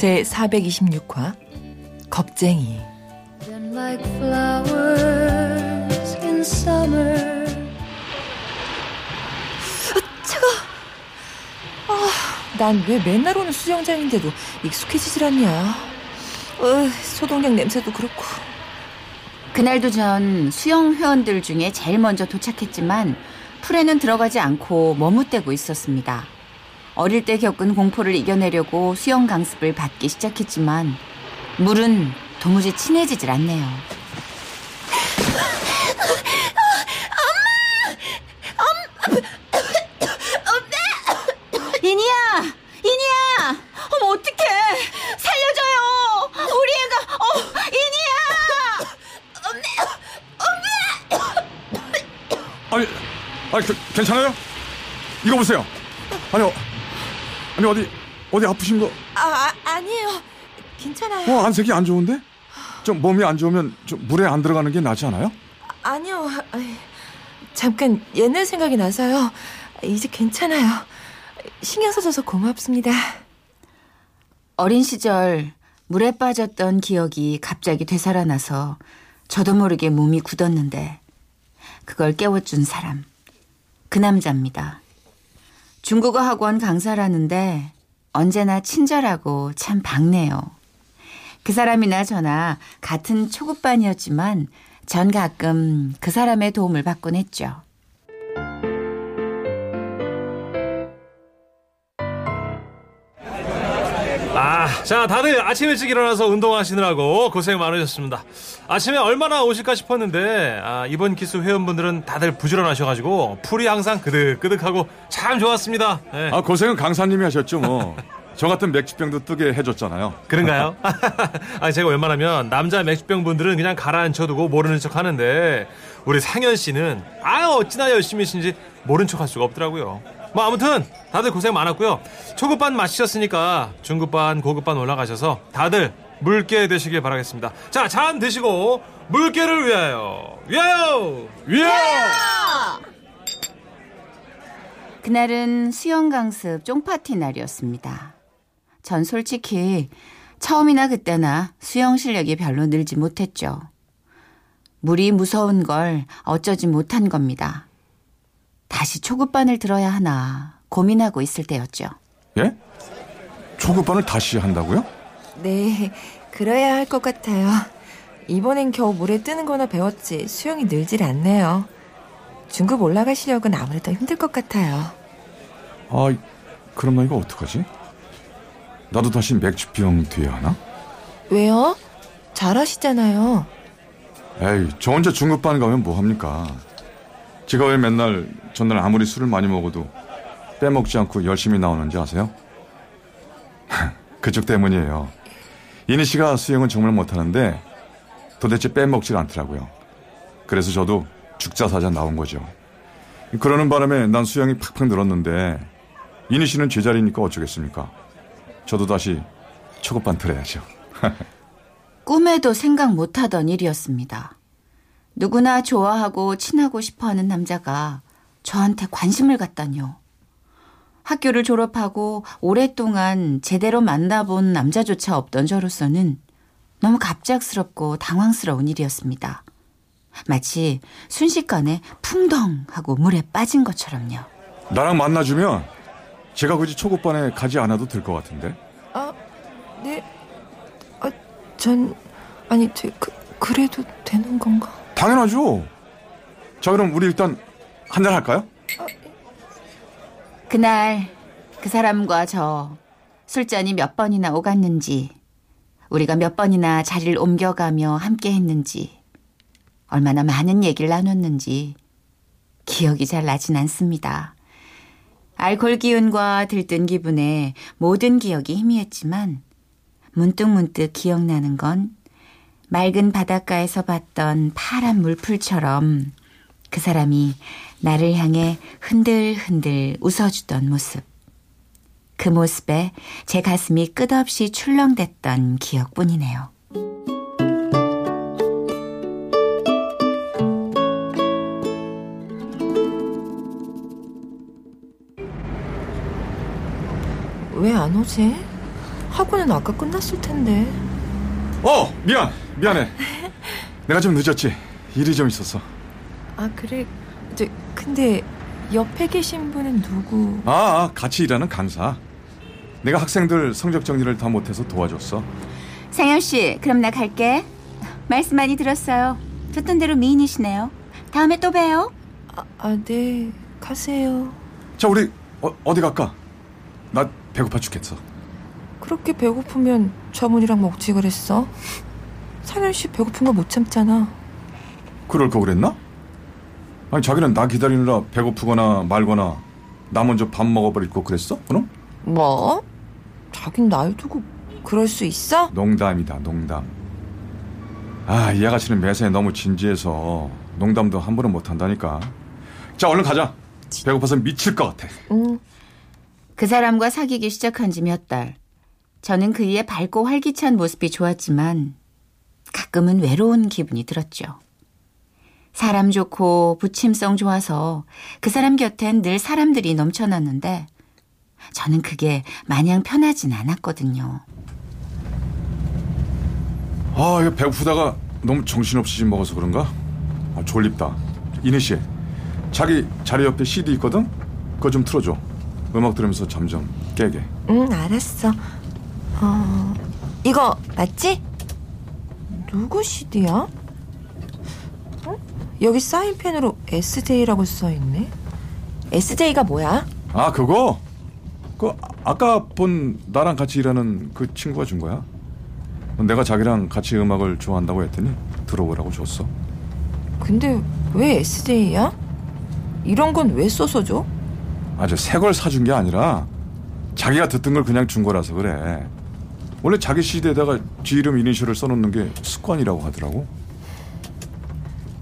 제 426화 겁쟁이 like summer. 아, 차가. 아, 난 왜 맨날 오는 수영장인데도 익숙해지질 않냐. 어, 소독약 냄새도 그렇고. 그날도 전 수영 회원들 중에 제일 먼저 도착했지만 풀에는 들어가지 않고 머뭇대고 있었습니다. 어릴 때 겪은 공포를 이겨내려고 수영 강습을 받기 시작했지만 물은 도무지 친해지질 않네요. 이니야! 이니야! 어머, 어떡해! 살려줘요! 우리 애가, 어, 이니야! 아니, 아니, 그, 괜찮아요? 이거 보세요. 아니, 어, 아니, 어디, 어디 아프신 거? 아, 아 아니에요. 괜찮아요. 어, 안색이 안 좋은데? 좀 몸이 안 좋으면 좀 물에 안 들어가는 게 낫지 않아요? 아니요. 잠깐 옛날 생각이 나서요. 이제 괜찮아요. 신경 써줘서 고맙습니다. 어린 시절 물에 빠졌던 기억이 갑자기 되살아나서 저도 모르게 몸이 굳었는데 그걸 깨워준 사람. 그 남자입니다. 중국어 학원 강사라는데 언제나 친절하고 참 밝네요. 그 사람이나 저나 같은 초급반이었지만 전 가끔 그 사람의 도움을 받곤 했죠. 자, 다들 아침 일찍 일어나서 운동하시느라고 고생 많으셨습니다. 아침에 얼마나 오실까 싶었는데, 아, 이번 기수 회원분들은 다들 부지런하셔가지고, 풀이 항상 끄득끄득하고 참 좋았습니다. 네. 아, 고생은 강사님이 하셨죠, 뭐. 저 같은 맥주병도 뜨게 해줬잖아요. 그런가요? 아니, 제가 웬만하면 남자 맥주병 분들은 그냥 가라앉혀두고 모르는 척 하는데, 우리 상현 씨는, 아, 어찌나 열심히 하신지 모른 척 할 수가 없더라고요. 뭐 아무튼 다들 고생 많았고요. 초급반 마치셨으니까 중급반, 고급반 올라가셔서 다들 물개 되시길 바라겠습니다. 자, 잔 드시고 물개를 위하여, 위하여, 위하여! 그날은 수영 강습 쫑파티 날이었습니다. 전 솔직히 처음이나 그때나 수영 실력이 별로 늘지 못했죠. 물이 무서운 걸 어쩌지 못한 겁니다. 다시 초급반을 들어야 하나 고민하고 있을 때였죠. 예? 초급반을 다시 한다고요? 네, 그래야 할 것 같아요. 이번엔 겨우 물에 뜨는 거나 배웠지 수영이 늘질 않네요. 중급 올라갈 실력은 아무래도 힘들 것 같아요. 아, 그럼 나 이거 어떡하지? 나도 다시 맥주병 돼야 하나? 왜요? 잘하시잖아요. 에이, 저 혼자 중급반 가면 뭐합니까? 제가 왜 맨날 전날 아무리 술을 많이 먹어도 빼먹지 않고 열심히 나오는지 아세요? 그쪽 때문이에요. 이니 씨가 수영은 정말 못하는데 도대체 빼먹질 않더라고요. 그래서 저도 죽자사자 나온 거죠. 그러는 바람에 난 수영이 팍팍 늘었는데 이니 씨는 제자리니까 어쩌겠습니까? 저도 다시 초급반 틀어야죠. 꿈에도 생각 못하던 일이었습니다. 누구나 좋아하고 친하고 싶어 하는 남자가 저한테 관심을 갖다뇨. 학교를 졸업하고 오랫동안 제대로 만나본 남자조차 없던 저로서는 너무 갑작스럽고 당황스러운 일이었습니다. 마치 순식간에 풍덩 하고 물에 빠진 것처럼요. 나랑 만나주면 제가 굳이 초급반에 가지 않아도 될 것 같은데. 아, 네. 아, 전 아니, 저, 그, 그래도 되는 건가? 당연하죠. 자, 그럼 우리 일단 한잔 할까요? 그날 그 사람과 저 술잔이 몇 번이나 오갔는지 우리가 몇 번이나 자리를 옮겨가며 함께 했는지 얼마나 많은 얘기를 나눴는지 기억이 잘 나진 않습니다. 알코올 기운과 들뜬 기분에 모든 기억이 희미했지만 문득문득 기억나는 건 맑은 바닷가에서 봤던 파란 물풀처럼 그 사람이 나를 향해 흔들흔들 웃어주던 모습. 그 모습에 제 가슴이 끝없이 출렁댔던 기억뿐이네요. 왜 안 오지? 학원은 아까 끝났을 텐데. 어, 미안. 미안해. 내가 좀 늦었지. 일이 좀 있었어. 아, 그래. 저, 근데 옆에 계신 분은 누구? 아, 아, 같이 일하는 강사. 내가 학생들 성적 정리를 다 못해서 도와줬어. 상현 씨, 그럼 나 갈게. 말씀 많이 들었어요. 듣던 대로 미인이시네요. 다음에 또 봬요. 아, 아 네. 가세요. 자, 우리 어, 어디 갈까? 나 배고파 죽겠어. 그렇게 배고프면 저분이랑 먹지 그랬어? 상현 씨 배고픈 거 못 참잖아. 그럴 거 그랬나? 아니 자기는 나 기다리느라 배고프거나 말거나 나 먼저 밥 먹어버릴 거 그랬어? 그럼? 뭐? 자긴 날 두고 그럴 수 있어? 농담이다 농담 아 이 아가씨는 매사에 너무 진지해서 농담도 함부로 못한다니까 자 얼른 가자 배고파서 미칠 것 같아 응. 그 사람과 사귀기 시작한 지 몇 달. 저는 그의 밝고 활기찬 모습이 좋았지만 가끔은 외로운 기분이 들었죠. 사람 좋고 부침성 좋아서 그 사람 곁엔 늘 사람들이 넘쳐났는데 저는 그게 마냥 편하진 않았거든요. 아 이거 배고프다가 너무 정신없이 먹어서 그런가? 아, 졸립다 이니 씨 자기 자리 옆에 CD 있거든? 그거 좀 틀어줘 음악 들으면서 잠 좀 깨게 응, 알았어. 어, 이거 맞지? 누구 CD야? 어? 여기 사인펜으로 SJ라고 써있네. SJ가 뭐야? 아 그거 그 아까 본 나랑 같이 일하는 그 친구가 준 거야. 내가 자기랑 같이 음악을 좋아한다고 했더니 들어보라고 줬어. 근데 왜 SJ야? 이런 건 왜 써서 줘? 아주 새걸 사준 게 아니라 자기가 듣던 걸 그냥 준 거라서 그래. 원래 자기 CD에다가 지 이름 이니셜을 써놓는 게 습관이라고 하더라고.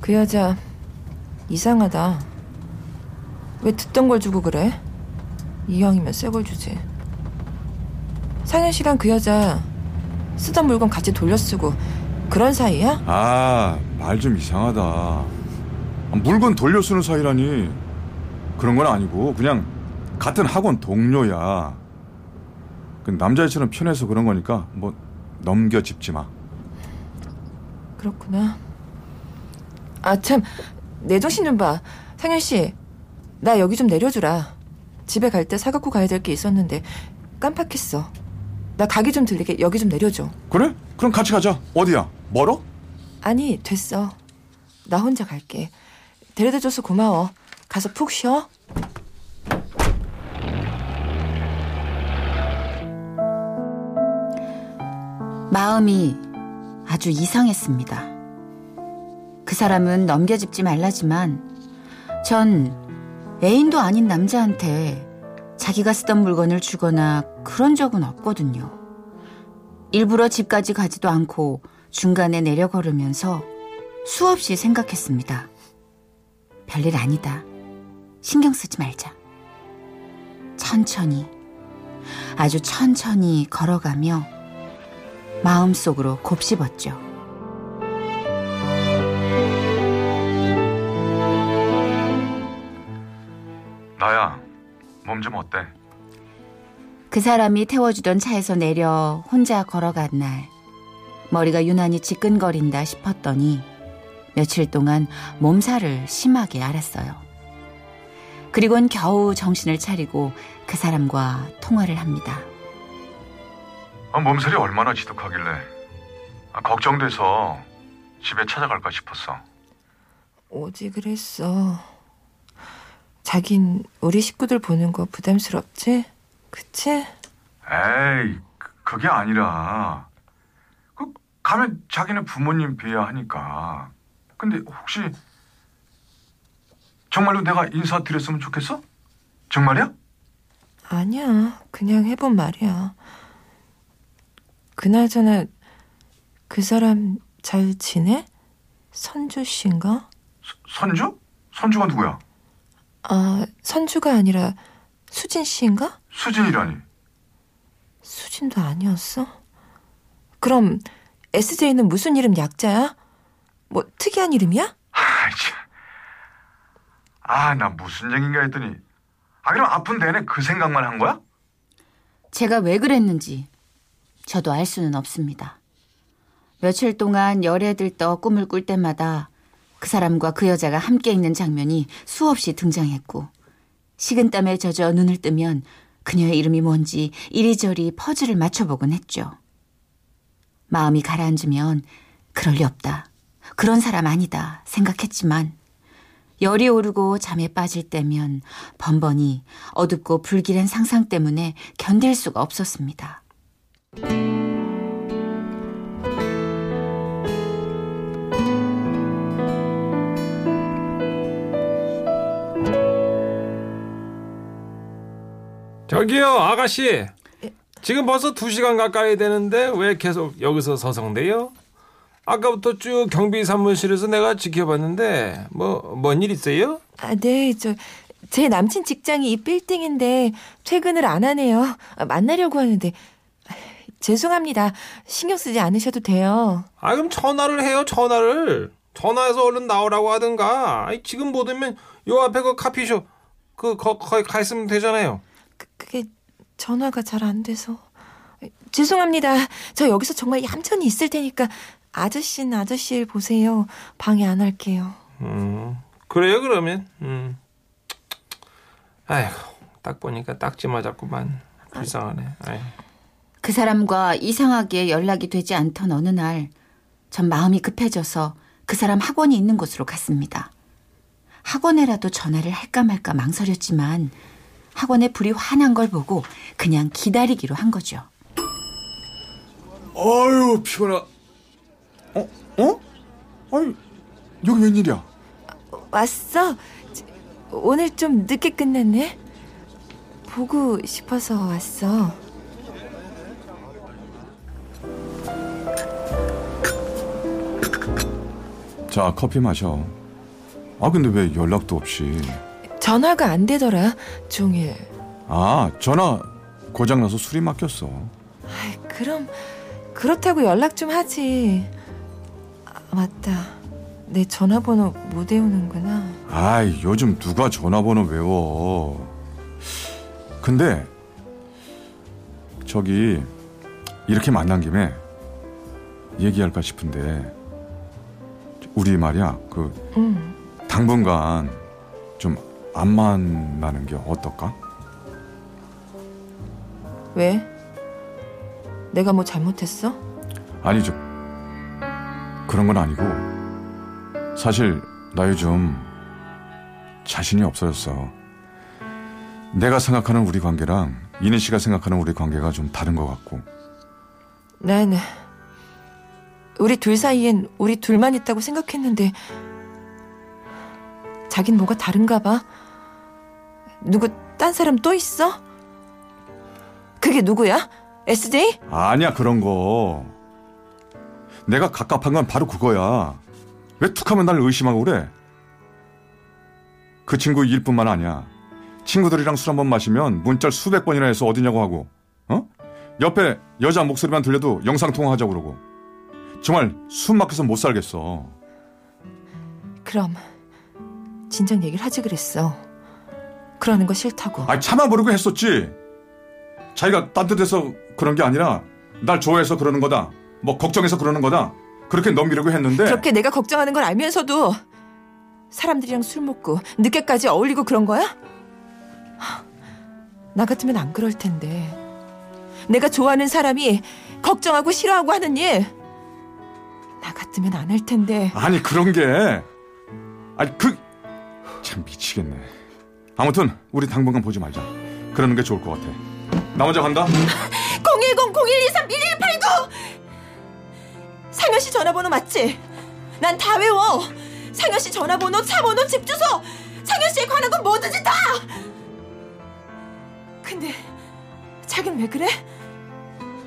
그 여자 이상하다. 왜 듣던 걸 주고 그래? 이왕이면 새 걸 주지. 상현 씨랑 그 여자 쓰던 물건 같이 돌려쓰고 그런 사이야? 아, 말 좀 이상하다. 아, 물건 돌려쓰는 사이라니. 그런 건 아니고 그냥 같은 학원 동료야. 그 남자애처럼 편해서 그런 거니까 뭐 넘겨 짚지 마. 그렇구나. 아 참, 내 정신 좀 봐. 상현 씨, 나 여기 좀 내려주라. 집에 갈 때 사갖고 가야 될 게 있었는데 깜빡했어. 나 가게 좀 들리게 여기 좀 내려줘. 그래? 그럼 같이 가자. 어디야? 멀어? 아니, 됐어. 나 혼자 갈게. 데려다줘서 고마워. 가서 푹 쉬어. 마음이 아주 이상했습니다. 그 사람은 넘겨짚지 말라지만 전 애인도 아닌 남자한테 자기가 쓰던 물건을 주거나 그런 적은 없거든요. 일부러 집까지 가지도 않고 중간에 내려 걸으면서 수없이 생각했습니다. 별일 아니다. 신경 쓰지 말자. 천천히, 아주 천천히 걸어가며 마음속으로 곱씹었죠. 나야. 몸 좀 어때? 그 사람이 태워주던 차에서 내려 혼자 걸어간 날, 머리가 유난히 지끈거린다 싶었더니 며칠 동안 몸살을 심하게 앓았어요. 그리곤 겨우 정신을 차리고 그 사람과 통화를 합니다. 아, 몸살이 얼마나 지독하길래 아, 걱정돼서 집에 찾아갈까 싶었어. 오지 그랬어. 자긴 우리 식구들 보는 거 부담스럽지? 그치? 에이, 그- 그게 아니라 그 가면 자기네 부모님 뵈야 하니까. 근데 혹시 정말로 내가 인사드렸으면 좋겠어? 정말이야? 아니야. 그냥 해본 말이야. 그나저나 그 사람 잘 지내? 선주 씨인가? 선주? 선주가 누구야? 아, 선주가 아니라 수진 씨인가? 수진이라니. 수진도 아니었어? 그럼 SJ는 무슨 이름 약자야? 뭐 특이한 이름이야? 아, 나 무슨 얘기인가 했더니. 아, 그럼 아픈 내내 그 생각만 한 거야? 제가 왜 그랬는지 저도 알 수는 없습니다. 며칠 동안 열에 들떠 꿈을 꿀 때마다 그 사람과 그 여자가 함께 있는 장면이 수없이 등장했고 식은땀에 젖어 눈을 뜨면 그녀의 이름이 뭔지 이리저리 퍼즐을 맞춰보곤 했죠. 마음이 가라앉으면 그럴 리 없다. 그런 사람 아니다 생각했지만 열이 오르고 잠에 빠질 때면 번번이 어둡고 불길한 상상 때문에 견딜 수가 없었습니다. 저기요 아가씨 지금 벌써 2시간 가까이 되는데 왜 계속 여기서 서성대요? 아까부터 쭉 경비 사무실에서 내가 지켜봤는데 뭐 뭔 일 있어요? 아, 네, 저, 제 남친 직장이 이 빌딩인데 퇴근을 안 하네요. 아, 만나려고 하는데. 아, 죄송합니다. 신경 쓰지 않으셔도 돼요. 아 그럼 전화를 해요 전화를 전화해서 얼른 나오라고 하든가 아이, 지금 못 오면 요 앞에 그 카피숍 그 거, 거기 가 있으면 되잖아요 그, 그게 전화가 잘 안 돼서. 죄송합니다. 저 여기서 정말 얌전히 있을 테니까 아저씨는 아저씨 일 보세요. 방해 안 할게요. 음 그래요 그러면 음 아이고 딱 보니까 딱지 맞았구만 불쌍하네 아이. 그 사람과 이상하게 연락이 되지 않던 어느 날, 전 마음이 급해져서 그 사람 학원이 있는 곳으로 갔습니다. 학원에라도 전화를 할까 말까 망설였지만 학원에 불이 환한 걸 보고 그냥 기다리기로 한 거죠. 아유, 피곤하. 어? 어? 아니, 여기 웬일이야? 왔어? 저, 오늘 좀 늦게 끝났네? 보고 싶어서 왔어. 자, 커피 마셔. 아, 근데 왜 연락도 없이. 전화가 안 되더라, 종일. 아, 전화 고장나서 술이 막혔어. 아이, 그럼 그렇다고 연락 좀 하지. 아, 맞다. 내 전화번호 못 외우는구나. 아이, 요즘 누가 전화번호 외워. 근데, 저기, 이렇게 만난 김에 얘기할까 싶은데, 우리 말이야, 그, 응. 당분간 좀 안 만나는 게 어떨까? 왜? 내가 뭐 잘못했어? 아니, 저, 그런 건 아니고, 사실, 나 요즘 자신이 없어졌어. 내가 생각하는 우리 관계랑 이는 씨가 생각하는 우리 관계가 좀 다른 것 같고. 난 우리 둘 사이엔 우리 둘만 있다고 생각했는데 자긴 뭐가 다른가 봐. 누구 딴 사람 또 있어? 그게 누구야? SJ? 아니야, 그런 거. 내가 갑갑한 건 바로 그거야. 왜 툭하면 날 의심하고 그래? 그 친구 일뿐만 아니야. 친구들이랑 술 한 번 마시면 문자를 수백 번이나 해서 어디냐고 하고, 어? 옆에 여자 목소리만 들려도 영상 통화하자고 그러고. 정말 숨 막혀서 못 살겠어. 그럼 진작 얘기를 하지 그랬어. 그러는 거 싫다고. 아니, 참아보려고 했었지. 자기가 딴뜻해서 그런 게 아니라 날 좋아해서 그러는 거다. 뭐 걱정해서 그러는 거다. 그렇게 넘기려고 했는데. 그렇게 내가 걱정하는 걸 알면서도 사람들이랑 술 먹고 늦게까지 어울리고 그런 거야? 하, 나 같으면 안 그럴 텐데. 내가 좋아하는 사람이 걱정하고 싫어하고 하는 일. 나 같으면 안 할 텐데. 아니 그런 게 아니 그 참 미치겠네. 아무튼 우리 당분간 보지 말자. 그러는 게 좋을 것 같아. 나 먼저 간다. 010-0123-1189! 상현 씨 전화번호 맞지? 난 다 외워. 상현 씨 전화번호, 차 번호, 집 주소. 상현 씨에 관한 건 뭐든지 다. 근데 자긴 왜 그래?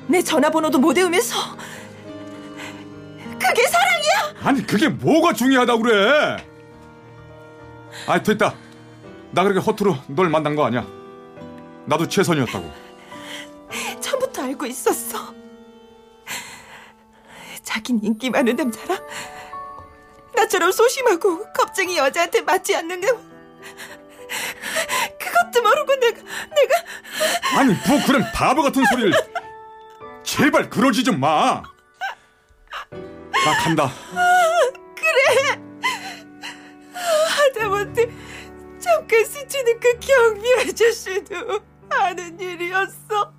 내 전화번호도 못 외우면서 그게 사랑이야? 아니 그게 뭐가 중요하다고 그래? 아 됐다. 나 그렇게 허투루 널 만난 거 아니야. 나도 최선이었다고. 처음부터 알고 있었어. 자긴 인기 많은 남자라 나처럼 소심하고 겁쟁이 여자한테 맞지 않는 게 그것도 모르고 내가 내가 아니 뭐 그런 바보 같은 소리를 제발 그러지 좀 마. 나 간다. 하다못해 잠깐 스치는 그 경비 아저씨도 아는 일이었어.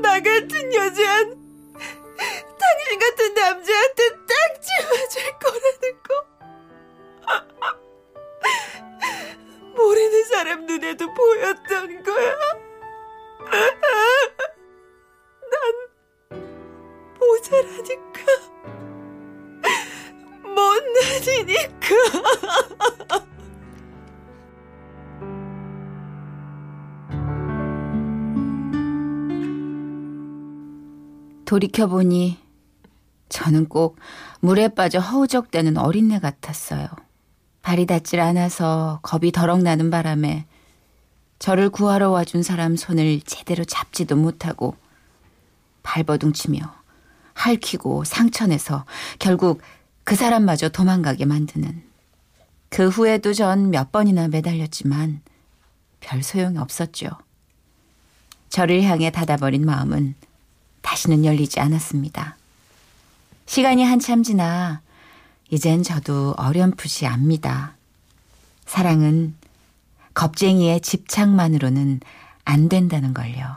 나 같은 여자한 당신 같은 남자한테 딱 집어줄 거라는 거. 모르는 사람 눈에도 보였던 거야. 난 모자라니까. 못나지니까. 돌이켜보니 저는 꼭 물에 빠져 허우적대는 어린애 같았어요. 발이 닿질 않아서 겁이 덜렁 나는 바람에 저를 구하러 와준 사람 손을 제대로 잡지도 못하고 발버둥치며 할퀴고 상처내서 결국 그 사람마저 도망가게 만드는 그 후에도 전 몇 번이나 매달렸지만 별 소용이 없었죠. 저를 향해 닫아버린 마음은 다시는 열리지 않았습니다. 시간이 한참 지나 이젠 저도 어렴풋이 압니다. 사랑은 겁쟁이의 집착만으로는 안 된다는 걸요.